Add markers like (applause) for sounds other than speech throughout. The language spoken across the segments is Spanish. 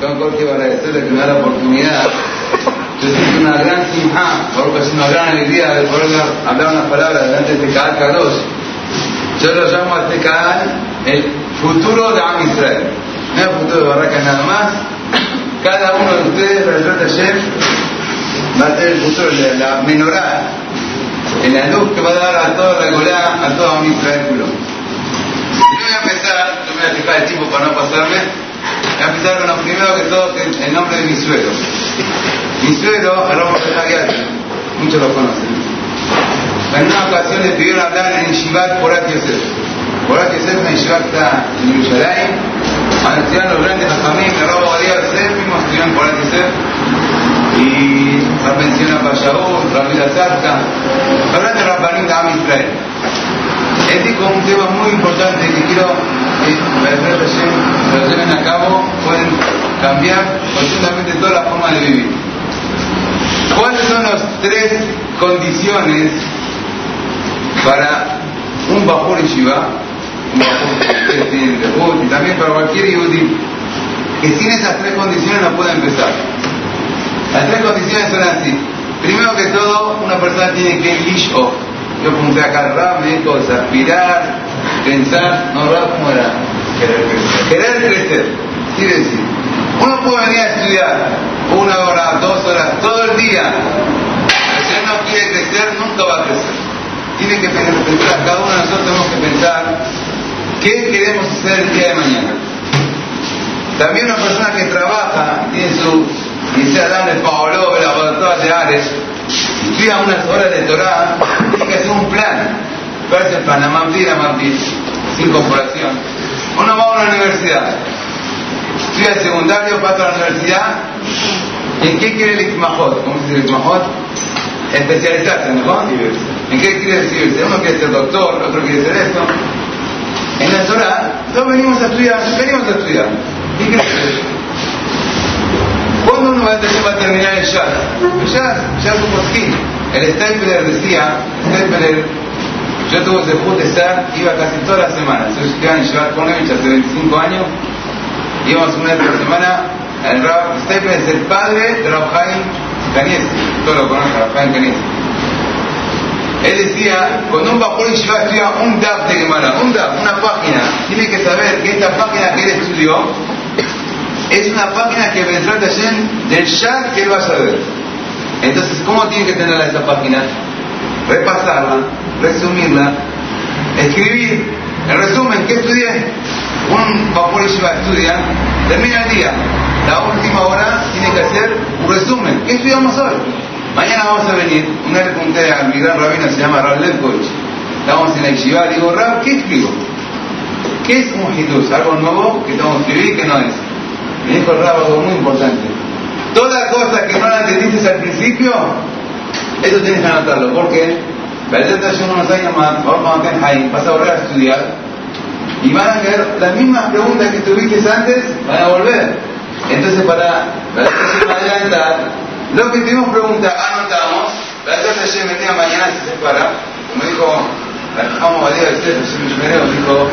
Con Jorge para agradecerle que me da la oportunidad. Yo siento una gran simha, porque es una gran alegría de poder hablar unas palabras delante de Kaal Kadosh. Yo lo llamo a Kaal el futuro de Am Israel. No es el futuro de Barraca nada más. Cada uno de ustedes, Reshut Hashem, va a tener el futuro de la menorá, en la luz que va a dar a toda la Golá, a todo Am Israel culo. Y voy a empezar, yo me voy a fijar el tiempo para no pasarme, voy a empezar con lo primero que todo, que el nombre de mi suegro. Mi suegro, Ramón Hayati, muchos lo conocen. En una ocasión le pidieron hablar en Shivat Porat Yosef. Porat Yosef en Shivat está en Yerushalayim. Estudiaron los grandes Jajamim, el Rabo Badía Yosef, mismo estudió en Porat Yosef. Y menciona Payaú, Rabbi Lazarta, los grandes Rabbanim de Am Israel. Él dijo un tema muy importante que quiero que lo lleven a cabo, pueden cambiar profundamente toda la forma de vivir. ¿Cuáles son las tres condiciones para un Bajor Shiva? Un Bajor que ustedes tienen de y también para cualquier Yehudi, que sin esas tres condiciones no puede empezar. Las tres condiciones son así. Primero que todo, una persona tiene que ir off yo pregunté acá Rab, me dijo aspirar, pensar, no Rab, ¿cómo era? Querer crecer. Querer crecer, quiere decir, uno puede venir a estudiar una hora, dos horas, todo el día, si uno no quiere crecer, nunca va a crecer. Tiene que pensar, cada uno de nosotros tenemos que pensar qué queremos hacer el día de mañana. También una persona que trabaja, tiene su, dice Adán el Paolo, el laboratorio de Ares, estudia unas horas de Torah, tiene que hacer un plan. ¿Cuál el plan? Amampir, Amampir, sin comparación. Uno va a una universidad, estudia el secundario, pasa a la universidad. ¿En qué quiere el Ikmahot? ¿Cómo se dice el Ikmahot? Especializarse, ¿no? ¿En qué quiere recibirse? Uno quiere ser doctor, otro quiere ser esto. En la Torah, todos venimos a estudiar, venimos a estudiar. ¿Qué quiere? ¿Cuándo uno va a terminar el jazz? El jazz, un posquín. El Stapler decía, Stapler, yo tuve ese de estar, iba casi todas las semanas. Yo estudiaba en Shivat Ponovich hace 25 años, íbamos una vez por semana. El Rab Stapler es el padre de Rab Haim todos lo conocen, Rab Haim. Él decía, cuando un Bajor Shiva estudia un DAF de Gemara, un DAF, una página, tiene que saber que esta página que él estudió es una página que vendrá del chat que él va a saber. Entonces, ¿cómo tiene que tener esa página? Repasarla, resumirla, escribir. En resumen, ¿qué estudié? Un vapor estudia, termina el día. La última hora tiene que hacer un resumen. ¿Qué estudiamos hoy? Mañana vamos a venir. Una vez pregunté a mi gran rabino, se llama Rab Levkovich. Estamos en la Yeshiva, digo, Rab, ¿qué escribo? ¿Qué es un hidush? Algo nuevo que tengo que escribir que no es. Me dijo Rab algo muy importante. Todas las cosas que no las entendiste al principio, eso tienes que anotarlo. porque hace unos años más, vas a volver a estudiar y van a quedar las mismas preguntas que tuviste antes, van a volver. Entonces, para, para adelantar, lo que tuvimos preguntas, anotamos. La se metía mañana se separa. Como dijo, vamos a Badía del Cero, dijo,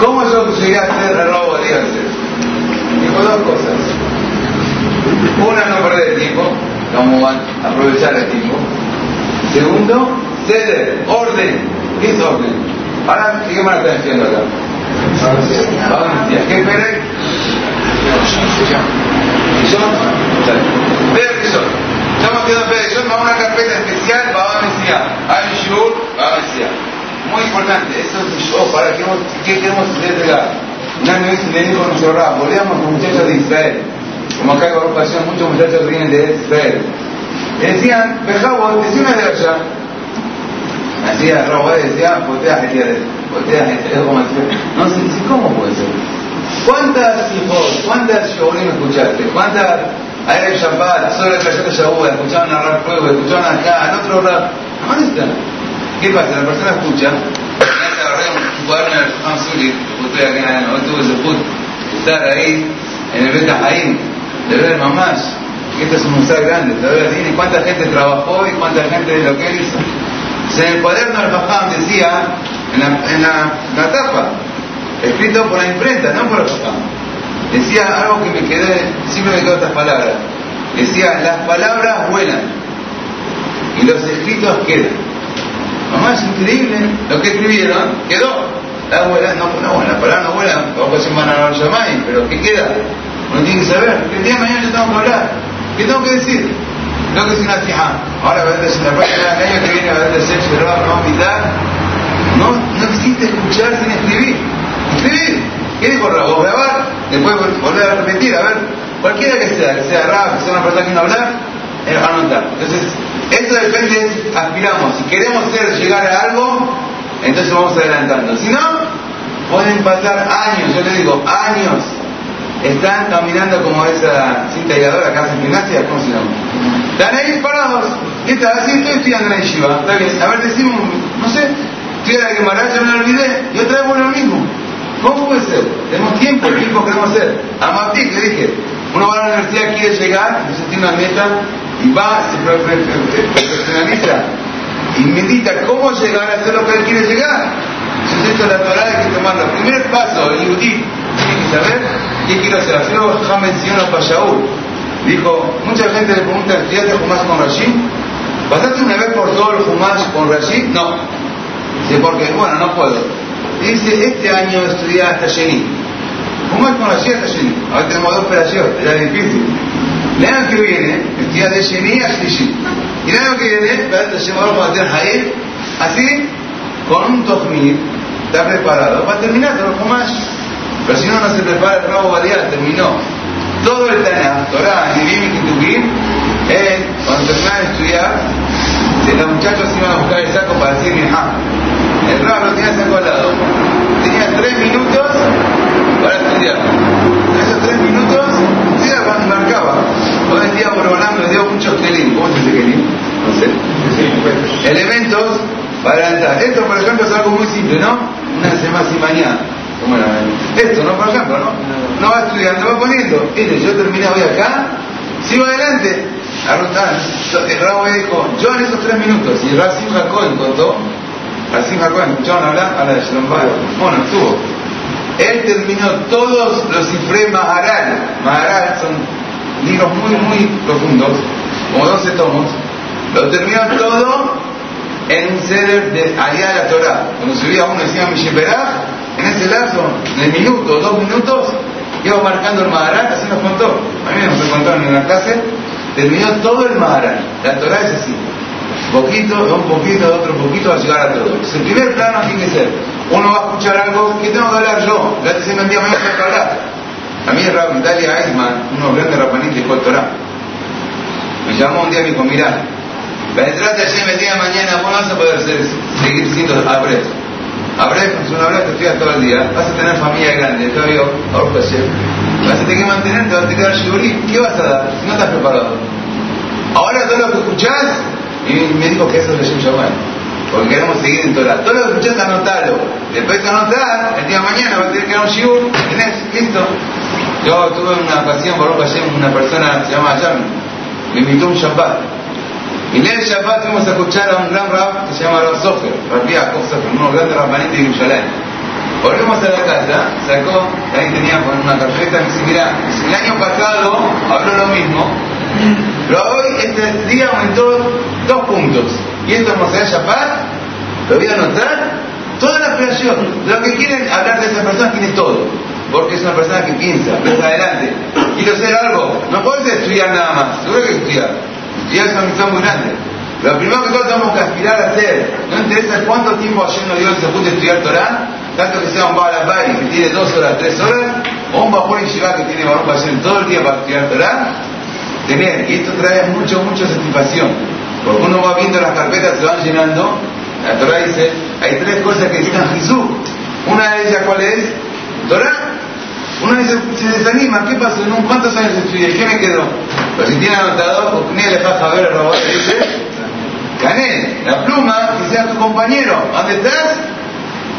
¿cómo yo llegué a ser el robo Badía del Cero? Dijo dos cosas. Una, no perder el tiempo, vamos a aprovechar el tiempo. Segundo, ceder, orden. ¿Qué es orden? Ahora, ¿qué más está diciendo acá? ¿Qué Pérez? Rishon. Pérez Rishon. Estamos haciendo Pérez Rishon, vamos a una carpeta especial, va a Mesías. Va a. Muy importante, eso es show, para que ¿qué queremos entregar? Un año me dijo nuestro rap, volvíamos con muchachos de Israel. Como acá en ocasión muchos muchachos vienen de Israel. Decían, Bejabo, decime de allá. Hacía Rabo decía, potea Getiadet, potea Getiadet, como No sé, ¿cómo puede ser? ¿Cuántas hijos, cuántas me escuchaste? ¿Cuántas Ayer Shabbat, solo el Kayat Shabuah, escuchaban a Rap Fuego, escuchaban acá, en otro rap? ¿Dónde están? ¿Qué pasa? La persona escucha, un cuaderno el Shulchan Sulit, estoy acá, no tuve ese put, estar ahí en el Beta de ver mamás, que este es un museo grande, de ver y cuánta gente trabajó y cuánta gente lo que hizo. en el cuaderno del Fajam decía, en la, en la, tapa, escrito por la imprenta, no por el Fajam. decía algo que me quedé, siempre me quedó estas palabras. Decía, las palabras vuelan y los escritos quedan. Mamá, es increíble lo que escribieron, quedó. La abuela, no, no, la palabra no vuela, vamos a llamar a pero ¿qué queda? Uno tiene que saber, que el día de mañana yo tengo que hablar, ¿qué tengo que decir? Tengo que decir una tija, ahora va a decir la próxima, el año que viene va a decir sexo, no, no, mitad. No, no existe escuchar sin escribir. Escribir. ¿Qué dijo Raúl? Grabar, después volver a repetir, a ver, cualquiera que sea, que sea Raúl, que sea una persona que no hablar, eh, anotar. Entonces, esto depende, aspiramos. Si queremos ser, llegar a algo, entonces vamos adelantando. Si no, pueden pasar años, yo le digo, años. Están caminando como esa cinta hiladora que gimnasia, ¿cómo se llama? Están ahí parados. ¿Qué tal? Así estoy estudiando en la. Está bien. A ver, decimos, no sé, estoy la Gemara, ya me olvidé. Y otra vez vuelvo lo mismo. ¿Cómo puede ser? Tenemos tiempo, el tiempo queremos hacer. A que dije, uno va a la universidad, quiere llegar, se tiene una meta y va, se profesionaliza y medita cómo llegar a hacer lo que él quiere llegar. Entonces esto la Torah hay que tomarlo. El primer paso, el Yudí saber qué quiero hacer. Lo ya mencionó para Shaul. Dijo, mucha gente le pregunta, ¿estudiaste Jumash con Rashid? ¿Pasaste una vez por todo el Jumash con Rashid? No. Dice, porque, bueno, no puedo. Dice, este año estudié hasta Sheni. Jumash con Rashid hasta Sheni. Ahora tenemos dos operaciones, ya es difícil. El año que viene, estudia de Sheni a Shlishi. Y el año que viene, vamos a hacer Jair, así, con un Tochmir, está preparado para terminar todo el Jumash. Pero si no, no se prepara el nuevo Badial, terminó. Todo el Tanakh, Torah, Nivim y Kitubim, él, cuando terminaba de estudiar, los muchachos iban a buscar el saco para decir Minha. El Rab lo tenía saco al lado. Tenía tres minutos para estudiar. En esos tres minutos, sí, marcaba. Hoy en día, Borbolán me dio muchos kelim. ¿Cómo se dice kelim? No sé. Elementos para adelantar. Esto, por ejemplo, es algo muy simple, ¿no? Una semana y mañana. Esto, ¿no? Por ejemplo, ¿no? No va estudiando, va poniendo. Mire, yo terminé hoy acá, sigo adelante. El Rabo dijo, yo en esos tres minutos, y Racim Jacob contó, Racim Jacob, ¿escucharon hablar? A la de Bueno, estuvo. Él terminó todos los cifres Maharal. Maharal son libros muy, muy profundos, como 12 tomos. Lo terminó todo en un ceder de Aliyah de la Torah. Cuando subía uno decía Misheperah, en ese lazo, de minutos, dos minutos, iba marcando el Maharal, así nos contó. A mí nos contaron en una clase, terminó todo el Maharal. La Torah es así. Poquito, un poquito, otro poquito, va a llegar a todo. el primer plano tiene que ser, uno va a escuchar algo que tengo que hablar yo. Te se me día mañana tengo que hablar. A mí el Italia Eisman, uno grande rapanitos de el Torah. Me llamó un día y me dijo, mirá, la entrada de ayer de mañana vos vas a poder seguir siendo abres. Abres, es una abres que todo el día, vas a tener familia grande, todavía, ahora Vas a tener que mantenerte, vas a tener que. ¿Qué vas a dar si no estás preparado? Ahora todo lo que escuchás, y me dijo que eso es el Shabbat. Porque queremos seguir en Torah. Todo lo que escuchás, anotalo. Después de anotar, el día de mañana vas a tener que dar un shiur. Tenés, listo. Yo tuve una ocasión, por un una persona se llama Yami, me invitó un Shabbat. Y el Shabbat fuimos a escuchar a un gran rap que se llama Rav Sofer, Rabbi Yaakov Sofer, uno grande rapanito de Yerushalayim. Volvemos a la casa, sacó, ahí tenía una tarjeta, me dice, mira, el año pasado habló lo mismo, pero hoy, este día aumentó dos puntos. Y esto es Moshe Shabbat, lo voy a anotar, toda la creación, lo que quieren hablar de esa persona tiene todo porque es una persona que piensa, piensa adelante. Quiero hacer algo, no puedes estudiar nada más, seguro que estudiar. Estudiar es una misión muy grande. Lo primero que todos tenemos que aspirar a hacer, no interesa cuánto tiempo ayer nos dio se puede estudiar Torah, tanto que sea un Balabari que tiene dos horas, tres horas, o un Bajor Shiva que tiene Baruch todo el día para estudiar Torah, tener, y esto trae mucho, mucha satisfacción, porque uno va viendo las carpetas, se van llenando, la Torah dice, hay tres cosas que necesitan Jesús, una de ellas cuál es, Torah, uno dice, se desanima, ¿qué pasó? ¿Cuántos años estudié? ¿Qué me quedó? Pero si tiene anotador, ni le pasa a ver el robot, dice, gané, la pluma, que sea tu compañero, ¿dónde estás?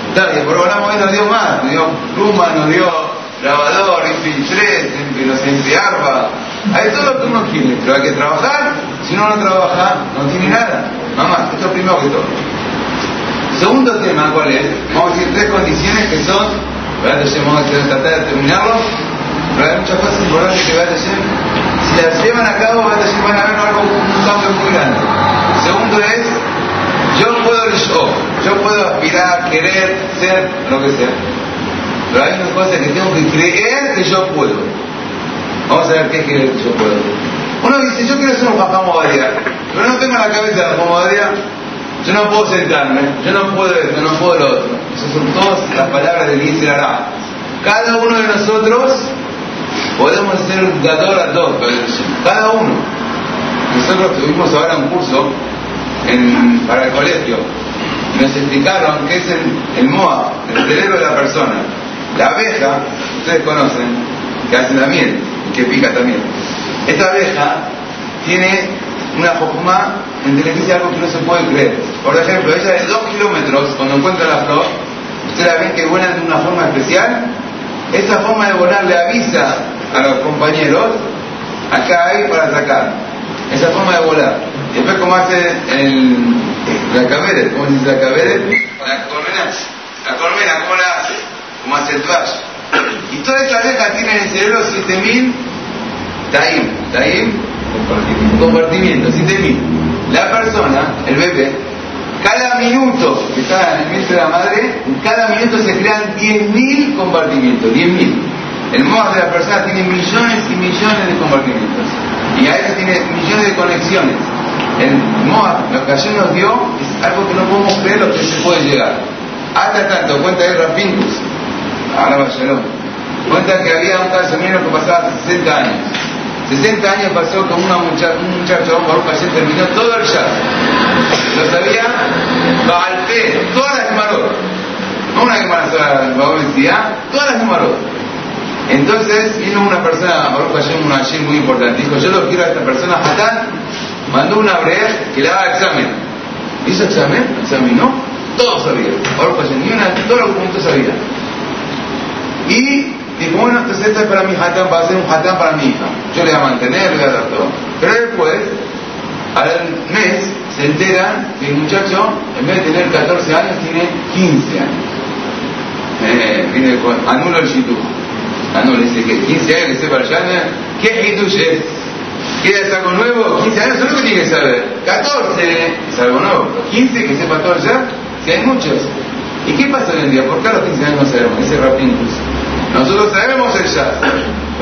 Está bien, por hablamos nos dio más, nos dio pluma, nos dio grabador, infiltré, nos arba, hay todo lo que uno quiere, pero hay que trabajar, si uno no trabaja, no tiene nada. Mamá, esto es primero que todo. Segundo tema, ¿cuál es? Vamos a decir tres condiciones que son Vamos a tratar de terminarlo. Pero hay muchas cosas importantes que van a hacer. Si las llevan a cabo, van a ver algo, un cambio muy grande. Segundo es, yo puedo yo, yo puedo aspirar, querer, ser, lo que sea. Pero hay una cosa que tengo que creer que yo puedo. Vamos a ver qué es que yo puedo. Uno dice, yo quiero ser un jajam pero no tengo la cabeza de Mohadia, yo no puedo sentarme, yo no puedo esto, no puedo lo otro. Esas son todas las palabras de Isra Cada uno de nosotros podemos ser un gador a todos, cada uno. Nosotros tuvimos ahora un curso para el colegio nos explicaron qué es el, el MOA, el cerebro de la persona. La abeja, ustedes conocen, que hace la miel y que pica también. Esta abeja tiene una jojma en algo que no se puede creer. Por ejemplo, ella de dos kilómetros, cuando encuentra la flor, ustedes la ven que vuelan de una forma especial. Esa forma de volar le avisa a los compañeros, acá hay para atacar. Esa forma de volar. Después como hace el, la cabere, ¿cómo se dice la cabere? La colmena. La colmena, ¿cómo la hace? Como hace el trash. Y toda esta abeja tiene en el cerebro 7000 taim. Taim compartimiento, compartimiento 7000. La persona, el bebé, cada minuto que está en el vientre de la madre, cada minuto se crean 10.000 compartimientos, 10.000. El modo de la persona tiene millones y millones de compartimientos. Y a eso tiene millones de conexiones. El modo, lo que ayer nos dio, es algo que no podemos creer lo que se puede llegar. Hasta tanto, cuenta de Rapingus, ahora va cuenta que había un menos que pasaba hace 60 años 60 años pasó con una un muchacho, Baruch Hashem, terminó todo el jazz. Lo sabía Baalpe, todas las Gemarot. No una Gemara sola, decía, todas las Gemarot. Entonces vino una persona, Baruch Hashem, una Hashem muy importante, dijo, yo lo quiero a esta persona, Hatán, mandó una brea que le haga examen. ¿Hizo examen? ¿Examinó? Todo sabía. Baruch Hashem, ni una, todos los puntos sabía. Y Dijo, bueno, entonces esto es para mi hatán, va a ser un hatán para mi hija. Yo le voy a mantener, le voy a dar todo. Pero después, al mes, se entera que el muchacho, en vez de tener 14 años, tiene 15 años. Eh, anulo el shitu. Anulo, dice que 15 años que sepa el shana, ¿qué hitush es? ¿Quieres algo nuevo? 15 años solo que tiene que saber. 14 es algo nuevo. 15 que sepa todo ya, si hay muchos. ¿Y qué pasa hoy en día? ¿Por qué a los 15 años no sabemos? Ese rapintus. Nosotros sabemos el SAT.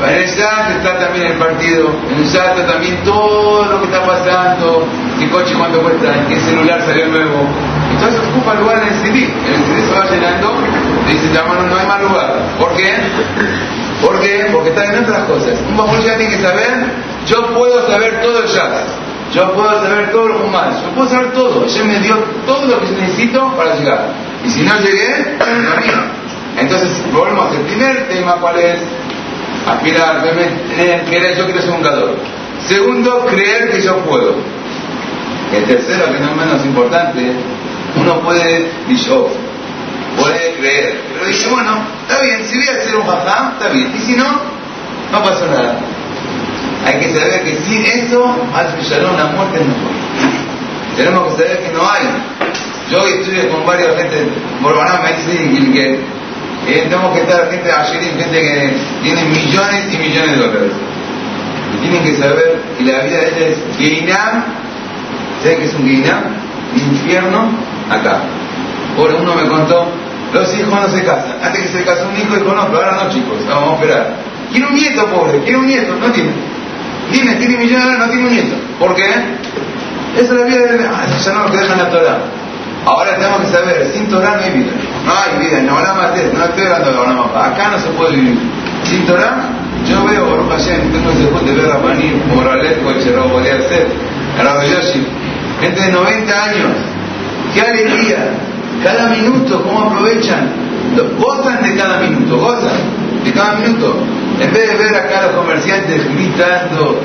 En el SAT está también el partido, en el SAT está también todo lo que está pasando, qué coche cuánto cuesta, qué celular salió nuevo. Entonces ocupa lugar en el CD. En el CD se va llenando, dice, ya no hay más lugar. ¿Por qué? ¿Por? Porque está en otras cosas. Un bajón ya tiene que saber, yo puedo saber todo el jazz. Yo puedo saber todo lo humano, yo puedo saber todo. Ella me dio todo lo que necesito para llegar. Y si no llegué, no. Entonces, volvemos. El primer tema, ¿cuál es? Aspirar, querer, yo quiero ser un gador. Segundo, creer que yo puedo. El tercero, que no es menos importante, uno puede, yo, puede creer. Pero dice, bueno, está bien, si voy a ser un jajam, está bien. Y si no, no pasa nada. Hay que saber que sin eso, al la muerte no Tenemos que saber que no hay. Yo estudio con varios gente, Borbaná me dice que eh, tenemos que estar gente ayer gente que tiene millones y millones de dólares. Y tienen que saber que la vida de ella es Geinam, ¿saben qué es un Geinam? Infierno acá. Por uno me contó, los hijos no se casan. Antes que se casó un hijo, dijo, no, pero ahora no, chicos, vamos a esperar. Quiere un nieto, pobre, quiere un nieto, no tiene. Tiene, tiene millones, no tiene un nieto. ¿Por qué? Esa es la vida de... Ah, ya no lo que dejan la Torah. Ahora tenemos que saber, sin Torah no hay vida. No hay vida, no hablamos de no estoy hablando de Olam Acá no se puede vivir. Sin Torah, yo veo, Baruch Hashem, tengo el deseo de ver a Maní, Morales, Cochero, Boleacer, a Yoshi, gente de 90 años. ¡Qué alegría! Cada minuto, ¿cómo aprovechan? Gozan de cada minuto, gozan de cada minuto. En vez de ver acá a los comerciantes gritando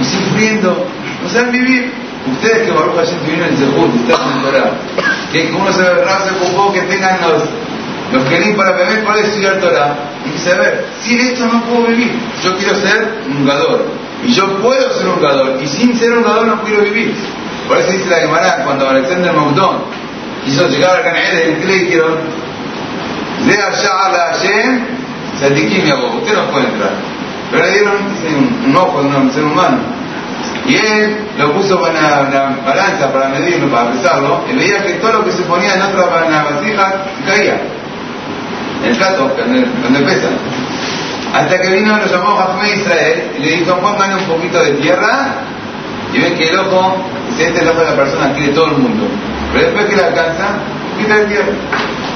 y sufriendo, no saben vivir. Ustedes que Baruch Hashem tuvieron el Zehut, ustedes en que uno se, se ocupó que tengan los, los kelim para beber para estudiar Torah, y que saber, sin esto no puedo vivir. Yo quiero ser un gador, y yo puedo ser un gador, y sin ser un gador no quiero vivir. Por eso dice la Gemara, cuando Alexander Maudon quiso llegar a Canaán, ¿qué le dijeron? Le allá a la Hashem, Sadikim Yabo, usted no puede entrar. dieron un, un ojo de un ser humano. Y él lo puso con una, balanza para medirlo, para pesarlo, y veía que todo lo que se ponía en otra vasija caía. En el plato, donde, donde pesa. Hasta que vino, lo llamó Jafme Israel y le dijo, pónganle un poquito de tierra y ven que el ojo, este es el ojo de la persona que de todo el mundo. Pero después que le alcanza, quita de tierra.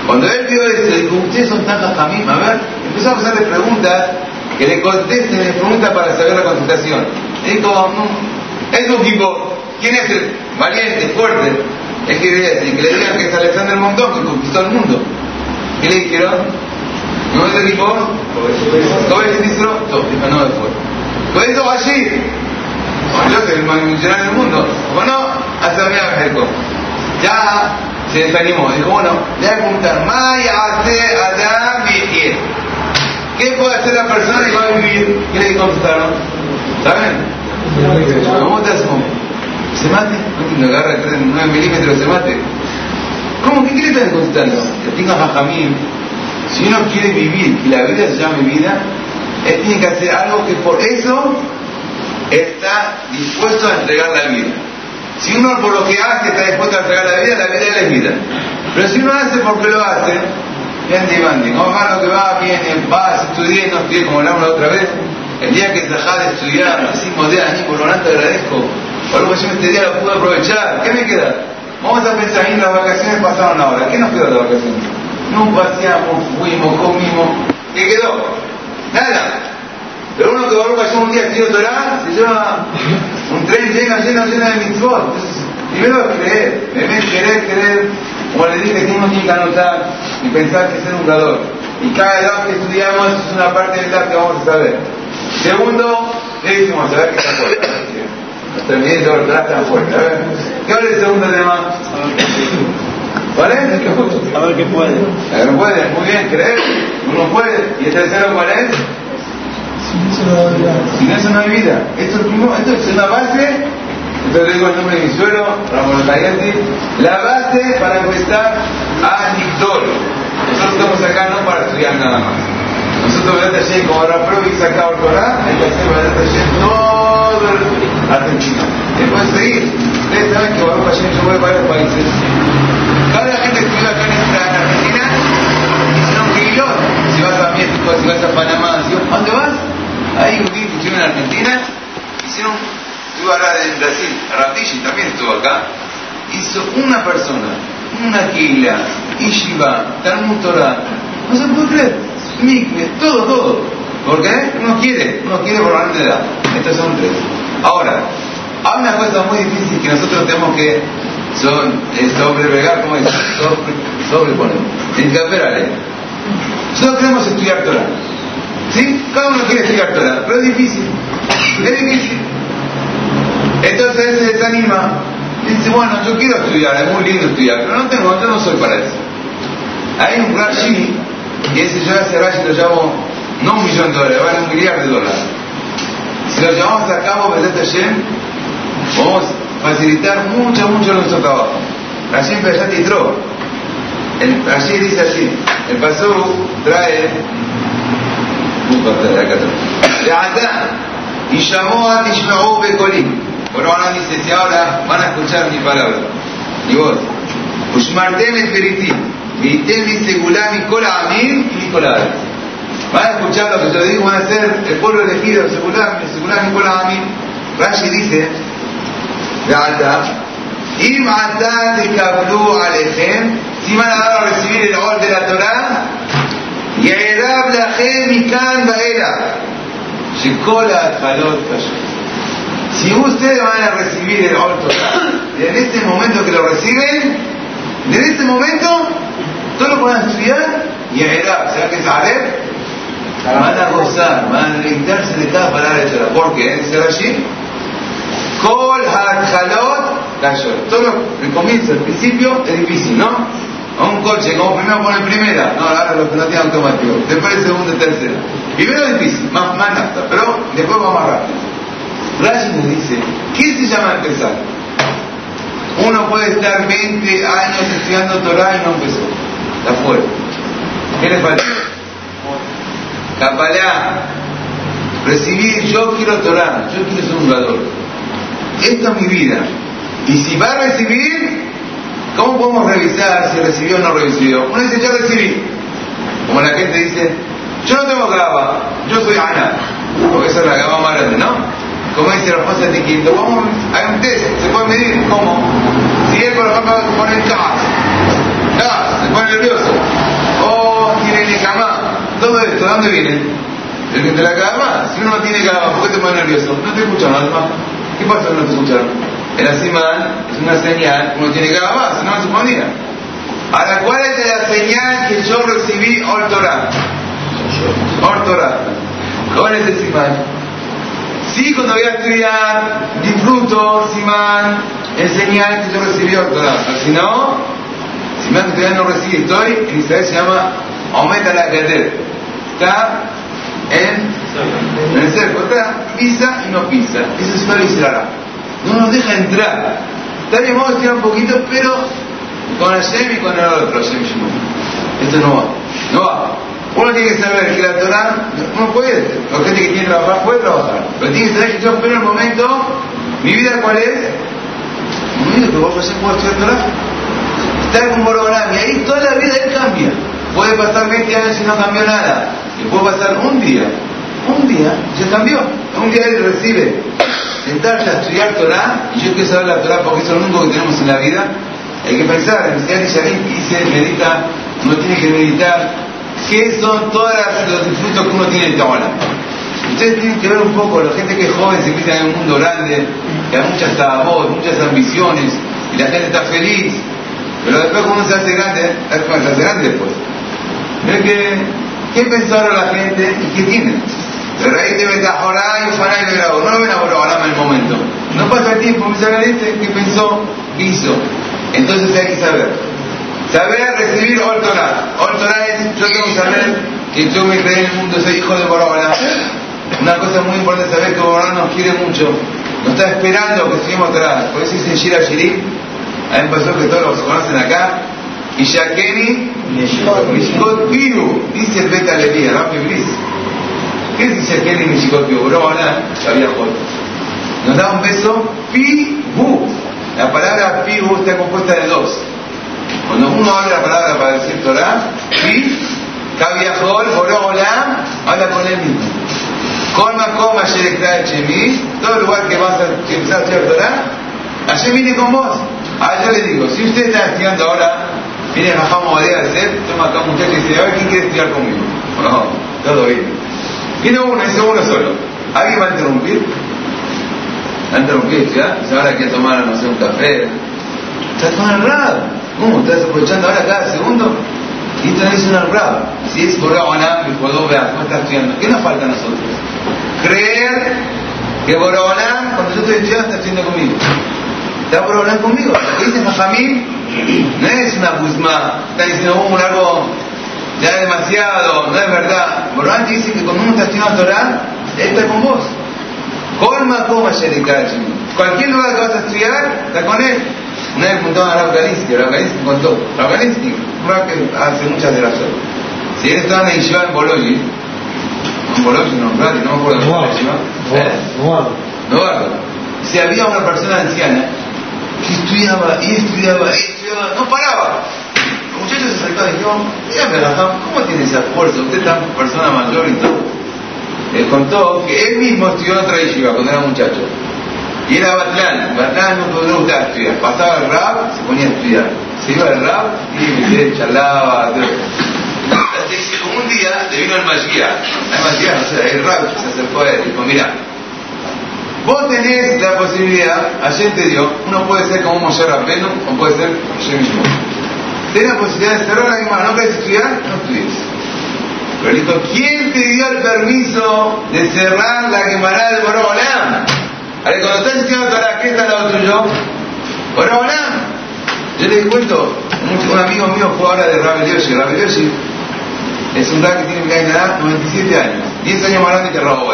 Cuando él vio esto, dijo, ustedes son tan jajamim, a ver, empezó a hacerle preguntas, que le contesten, le preguntas para saber la contestación. Le dijo, no, es un tipo, ¿quién es el valiente, fuerte? Es que, que le digan que es Alexander Montón, que conquistó el mundo. ¿Qué le dijeron? ¿No es el tipo? ¿Cómo es ministro? Dijo, no, es fuerte. Eso va allí. Yo soy el más millonario del mundo. Bueno, hasta mi México. Ya se desanimó. Dijo, bueno, le voy a preguntar, Maya hace Adam ¿Qué puede hacer la persona que va a vivir? ¿Qué le contestaron? ¿Saben? ¿Cómo te hace? ¿Se mate? No tiene agarra 9 milímetros, se mate. ¿Cómo? ¿Qué, le están contestando? Que tenga jajamín. Si uno quiere vivir y la vida se llama vida, él tiene que hacer algo que por eso está dispuesto a entregar la vida. Si uno por lo que hace está dispuesto a entregar la vida, la vida es la vida. Pero si uno hace porque lo hace, bien demanding. O lo que va, viene, vas, estudié, no estudié como hablamos la otra vez. El día que dejás de estudiar, decimos de año, por lo tanto agradezco. Por algo yo este día lo pude aprovechar. ¿Qué me queda? Vamos a pensar en las vacaciones pasaron ahora. ¿Qué nos quedó de las vacaciones? No paseamos, fuimos, comimos. ¿Qué quedó? Nada. Pero uno que Baruch un día estudió Torah, se lleva un tren lleno, lleno, lleno de mitzvot. Entonces, primero creer, es querer, querer. Como le dije, que que anotar y pensar que es educador. Y cada edad que estudiamos es una parte de edad que vamos a saber. Segundo, le decimos, a ver qué está fuerte. Hasta el video de Torah está fuerte. A ver, ¿qué vale el segundo tema? ¿Cuál es? A ver qué puede. A ver, puede, muy bien, creer. Uno puede. ¿Y el tercero cuál es? Sin eso no hay vida. Esto es, primero, esto es una base, esto le digo el nombre de mi suelo, Ramón Cayati, la base para empezar a Nictol. Nosotros estamos acá no para estudiar nada más. Como ahora Provi saca Ortorá, hay que hacer Berat Hashem todo Argentina. Después seguir. Ustedes saben que Baruch Hashem yo voy a varios países. Cada gente que estudia acá en Argentina hicieron kilot. Si vas a México, si vas a Panamá, si vas, ¿a dónde vas? Ahí un día pusieron en Argentina, hicieron, estuvo ahora en Brasil, Ratishi también estuvo acá, hizo una persona, una Kila, Ishiva, Talmud Torah, no se puede creer, Todo, todo. ¿Por qué? Uno quiere, uno quiere por de edad. Estos son tres. Ahora, hay una cosa muy difícil que nosotros tenemos que son, es sobrevegar, ¿cómo es? Sobre, sobreponer. Encaperale. Nosotros queremos estudiar Torah. ¿Sí? Cada uno quiere estudiar Torah, pero es difícil. Es difícil. Entonces se desanima. Dice, bueno, yo quiero estudiar, es muy lindo estudiar, pero no tengo, yo no soy para eso. Hay un Rashi, y ese yo ese Rashi lo llamo, no un millón de dólares, vale un millar de dólares. Si lo llevamos a cabo, Hashem, vamos a facilitar mucho, mucho nuestro trabajo. Rashi Besat Yitro. El Rashi dice así, el pasó trae y llamó a Tishma'u Bekolim. Bueno, ahora dice, si ahora van a escuchar mi palabra. Y vos, Ushmartem el Vitel mi Nicola Amin Nicolás. Van a escuchar lo que yo digo, van a ser el pueblo elegido, secular, secular Nicolás Amin. Rashi dice, data, Im de Alejem, si van a dar recibir el orden de la Torah, Yerab Lachem Mikan Baera, Shekola Jalot Si ustedes van a recibir el orden de Torah, en este momento que lo reciben, en este momento lo a ¿sabes qué es Areb? Van a gozar, van a deleitarse de cada palabra de Torah. ¿Por qué? Dice allí, Kol Halot cayó. Todo el comienzo, el principio es difícil, ¿no? a un coche, como primero pone primera, no, ahora los que no tienen automático, después el segundo tercero. Primero es difícil, más, más nafta, pero después va más rápido. Rashi nos dice, ¿qué se llama empezar? Uno puede estar 20 años estudiando Torah y no empezó. Está fuera. ¿Qué le falta? Capalá. recibir, yo quiero Torah, yo quiero ser un jugador. Esta es mi vida. Y si va a recibir, ¿cómo podemos revisar si recibió o no recibió? Uno dice, yo recibí. Como la gente dice, yo no tengo gaba, yo soy Ana. Porque esa es la gaba más grande, ¿no? Como dice la esposa de Quinto, vamos, hay un test, se puede medir, ¿cómo? Si él, por ejemplo, se pone el se nervioso, o tiene necamá, todo esto, ¿de dónde viene? De la cama. Si uno no tiene cama, ¿por qué te pone nervioso? No te escuchan, alma. ¿Qué pasa si no te escucharon? El asimán es una señal, uno tiene que más, si no, se ponía. Ahora, ¿cuál es la señal que yo recibí Ortorá? Ortorá. ¿Cuál es el simán? Sí, cuando voy a estudiar, disfruto, simán, es señal que yo recibí. Pero si no, simán que todavía no recibí, estoy, en Israel se llama Aumenta la Gader. Está en, en el cerco, está pisa y no pisa. Eso es una Israel no nos deja entrar. También vamos a un poquito, pero con Hashem y con el otro, Hashem Esto no va, no va. Uno tiene que saber que la Torah, uno puede, la gente que tiene que trabajar puede trabajar, pero tiene que saber que yo espero el momento, mi vida cuál es, un momento que vos Hashem puede estudiar Torah, estar con Borogram y ahí toda la vida él cambia. Puede pasar 20 años y no cambió nada, y puede pasar un día, un día, se cambió, un día él recibe sentarse a estudiar Torah, y yo quiero saber la Torah porque es lo único que tenemos en la vida, hay que pensar, en el Sharim dice, medita, uno tiene que meditar, qué son todos los disfrutos que uno tiene en Kabbalah. Ustedes tienen que ver un poco, la gente que es joven se mete en un mundo grande, que hay muchas tabos, muchas ambiciones, y la gente está feliz, pero después cuando se hace grande, se hace grande después. que, ¿qué pensaron la gente y qué tienen? Ahí te metas ahora y ojalá y lo No lo ven a Borobalama en el momento. No pasa el tiempo, me sabe este que pensó, hizo. Entonces hay que saber. Saber recibir Ol Torah. Es, yo tengo que saber que yo me creé en el mundo, soy hijo de Borobalama. Una cosa muy importante saber que Borobalama nos quiere mucho. Nos está esperando que sigamos atrás. Por eso dice Shira Shiri. A mí me pasó que todos los conocen acá. Y Shakeni, Mishkot Piru, dice el Beta Levi, Rafi Bris. ¿Qué dice aquel en Michicotio? Brona, había Nos da un beso, pi, bu. La palabra pi, bu está compuesta de dos. Cuando uno habla la palabra para decir Torah, pi, Kaviahol, Borola, habla con él mismo. Colma, coma, Chemi, todo lugar que vas a empezar a estudiar Torah, allí viene con vos. Ah, yo le digo, si usted está estudiando ahora, viene Jajam Modea de ser, toma acá un muchacho y dice, a ver quién quiere estudiar conmigo. No, todo bien. Viene uno, ese uno solo. ¿Alguien va a interrumpir? ¿Va a interrumpir? ¿Ya? Se van aquí a tomar, no sé, un café. Estás el rab. ¿Cómo? ¿Estás aprovechando ahora cada segundo? Y esto no es un rab. Si es por mi jugador, vea, ¿cómo estás estudiando? ¿Qué nos falta a nosotros? Creer que Borobanán, cuando yo estoy estudiando, está estudiando conmigo. Está Borobanán conmigo. Lo que dice Majamín no es una buzma. Está diciendo un algo ya es demasiado, no es verdad. Borán dice que cuando uno está estudiando Torah, Él está con vos. Colma coma Cualquier lugar que vas a estudiar, está con él. Una vez preguntaban a Raúl Galinsky, Raúl Galinsky contó. Raúl Galinsky, un que hace muchas de las horas. Si él estaba en Yeshiva en Bologna, en Bologna, no, no me acuerdo de la Yeshiva. Novardo. Si había una persona anciana que estudiaba y estudiaba y estudiaba, no paraba muchacho se acercó y dijo, mira ¿cómo tiene esa fuerza? Usted es tan persona mayor y todo. Él contó que él mismo estudió en otra yeshiva cuando era muchacho. Y era Batlán. Batlán no, le gustaba estudiar. Pasaba el rap, se ponía a estudiar. Se iba al rap y charlaba. Como un día le vino el Magía. El Magía, no sé, el rap se acercó a él y dijo, mira, Vos tenés la posibilidad, ayer te dio, uno puede ser como Moshe Rabbeinu o puede ser yo mismo. Tienes la posibilidad de cerrar la Gemara, ¿no querés estudiar? No estudies. Pero dijo, ¿quién te dio el permiso de cerrar la Gemara de Borobolán? A ver, cuando estás estudiando Torah, ¿qué está al lado tuyo? Borobolán. Yo te cuento, un, amigo mío fue ahora de Rabbi Yoshi. Rabbi Yoshi es un rap que tiene que edad 97 años, 10 años más grande que Rabo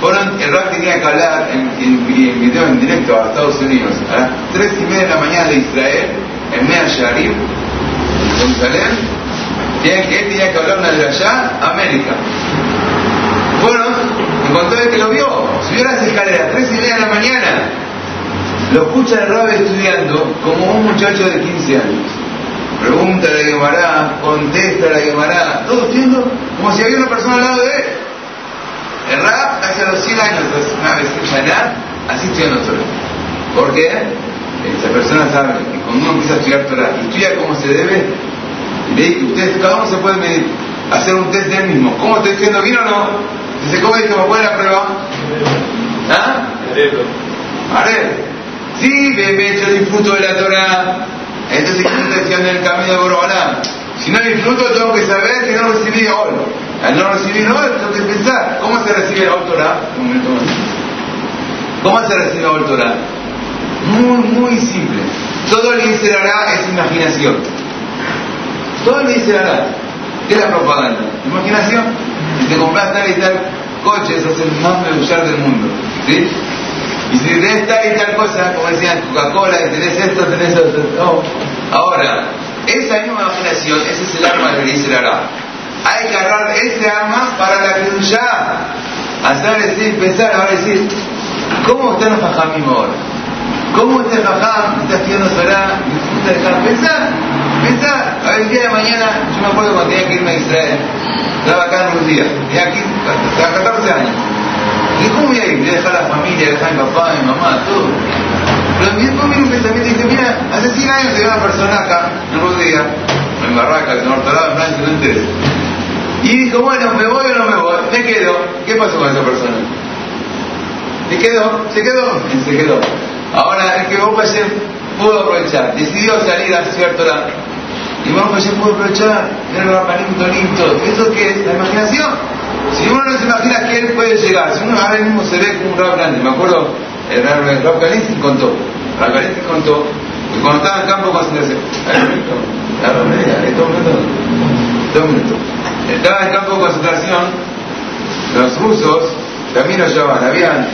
Fueron, el rap tenía que hablar en, en, video en directo a Estados Unidos a las 3 y media de la mañana de Israel en Mea Sharif, Jerusalén, que él tenía que hablar una de allá, América. Fueron contó que lo vio, subió las escaleras, tres y media de la mañana. Lo escucha el rabbi estudiando como un muchacho de 15 años. Pregunta la Guemará, contesta la Guemará, todo estudiando como si había una persona al lado de él. El rap hace los 100 años, una vez que así estudiando Torah. ¿Por qué? Esa persona sabe que cuando uno empieza a estudiar Torah y estudia como se debe, y ustedes, cada uno se puede medir, hacer un test de él mismo. ¿Cómo estoy haciendo bien o no? Dice, ¿cómo dice? ¿Me la prueba? ¿Ah? ver. Sí, me hecho disfruto de la Torah. Entonces, ¿qué está haciendo en el camino de Borobalá? Si no disfruto, tengo que saber que no recibí hoy. Al no recibir hoy, tengo que pensar, ¿cómo se recibe el Torah? ¿Cómo se recibe el Torah? Muy, muy simple. Todo el hará es imaginación. Todo el hará. ¿Qué es la propaganda? Imaginación. Si te compras tal y tal coche, sos el más usar del mundo. ¿Sí? Y si tenés tal y tal cosa, como decían Coca-Cola, y tenés esto, tenés esto. No. Ahora, esa misma imaginación, ese es el arma que dice hará. Hay que agarrar ese arma para la ya. Hacer decir, pensar, ahora decir, ¿cómo están los fajamim ahora? ¿Cómo este Jajam está haciendo Torah? Pensar, pensar. A ver, el día de mañana, yo me acuerdo cuando tenía que irme a Israel, estaba acá en día, tenía aquí, hasta 14 años. Y ¿cómo voy a ir? Voy a dejar la familia, dejar a mi papá, a mi mamá, todo. Pero después viene un pensamiento y dice, mira, hace 100 años había una persona acá, en Rodríguez, en Barraca, en Hortalado, en Francia, no interesa. Y dijo, bueno, ¿me voy o no me voy? Me quedo. ¿Qué pasó con esa persona? ¿Se quedó? ¿Se quedó? Se quedó. Ahora, el que Baruch pudo aprovechar, decidió salir a cierto lado. Y Baruch Hashem pudo aprovechar, ver el rapanito lindo. ¿Eso qué es? La imaginación. Si uno no se imagina que él puede llegar, si uno ahora mismo se ve como un rap grande, me acuerdo, el Kalinsky contó, Kalinsky contó, que cuando estaba en campo de concentración, dos minutos, estaba en campo de concentración, los rusos también lo llevaban, habían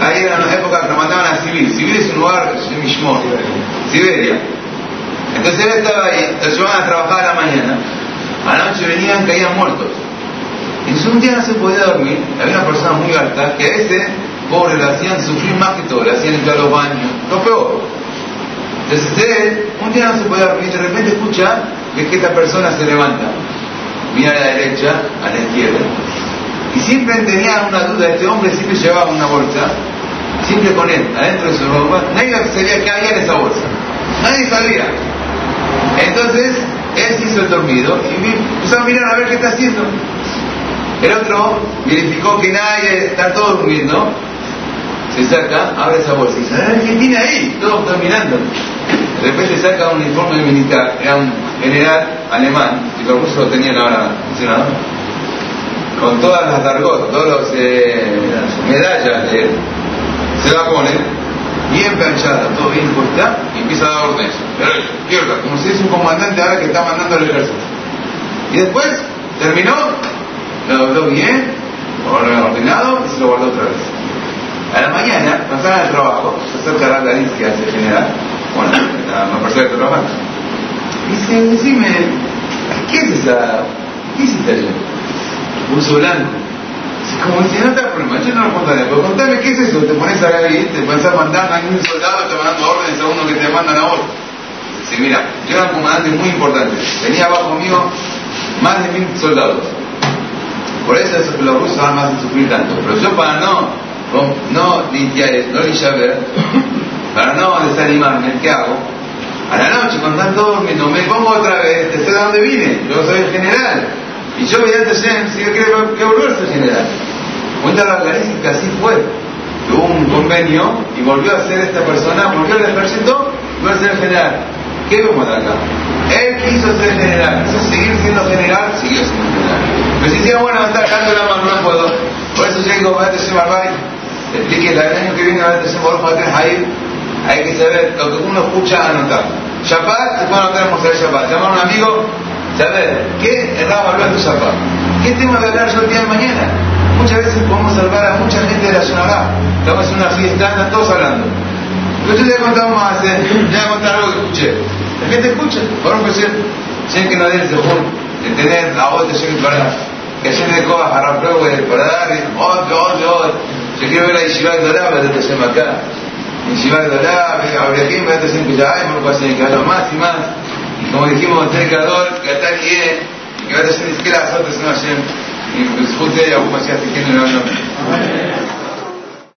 ahí era una época que mandaban a Sibir. Sibir es un lugar, Mishmor, Siberia. Entonces él estaba ahí, lo llevaban a trabajar a la mañana. A la noche venían, caían muertos. Entonces un día no se podía dormir. Había una persona muy alta que a ese pobre le hacían sufrir más que todo, le hacían entrar a los baños, lo peor. Entonces él, un día no se podía dormir, de repente escucha que, que esta persona se levanta. Mira a la derecha, a la izquierda y siempre tenía una duda, este hombre siempre llevaba una bolsa, siempre con él, adentro de su ropa. Nadie sabía qué había en esa bolsa. Nadie sabía. Entonces, él se hizo el dormido y empezó a mirar a ver qué está haciendo. El otro verificó que nadie está todo durmiendo. Se saca, abre esa bolsa y dice, ¿qué tiene ahí? Todos están mirando. De repente saca un uniforme militar, era un general alemán, y los rusos lo tenían ahora mencionado con todas las dargot, todas las eh, medallas de se la bien planchada, todo bien puesta y empieza a dar órdenes. Izquierda, como si es un comandante ahora que está mandando al ejército. Y después terminó, lo dobló bien, lo ordenado y se lo guardó otra vez. A la mañana, pasaba al trabajo, se acerca a la que hace general, bueno, la persona que trabaja, dice, decime, ¿qué es esa? ¿Qué hiciste ayer? uso blanco. Como si no te problema, yo no lo contaré, pero contame qué es eso, te pones ahí, te pones a mandar a un soldado, te mandando órdenes a uno que te mandan a otro. Sí, mira, yo era un comandante muy importante, tenía abajo mío más de mil soldados. Por eso los rusos van más a sufrir tanto. Pero yo para no, no limpiar, no (laughs) para no desanimarme, ¿qué hago? A la noche, cuando están todos durmiendo, me pongo otra vez, te sé de dónde vine, yo soy el general. Y yo veía a Hashem, si él quiere que volverse general. Cuenta la que así fue. Tuvo un convenio y volvió a ser esta persona, volvió al ejército volvió a ser general. ¿Qué vemos acá? Él quiso ser general, seguir siendo general, siguió siendo general. Pero si decía, bueno, está dejando la mano, no puedo. Por eso yo digo, Bate Shemarbay, explique el año que viene Bate Shemarbay, ahí hay que saber lo que uno escucha anotar. Shabbat, se anotar en Moshe Shabbat. Llamar a un amigo, saber qué Rab habló en tu zapato. ¿Qué tema de hablar yo el día de mañana? Muchas veces podemos salvar a mucha gente de la Yonagá. Estamos en una fiesta, están todos hablando. Yo te voy a contar más, ¿eh? te voy a contar algo que escuché. La gente escucha. Por ejemplo, si que no el de tener la voz de Shem para que ayer me dejó a Harapro para dar otro, otro, otro. Yo quiero ver a Yeshiva Gdolá, pero te acá. Yeshiva me te que ya hay, por lo que cada más y más. Y como dijimos, el creador, que está bien, que va a tener ni siquiera las otras, no Y justo ahí, aún más, ya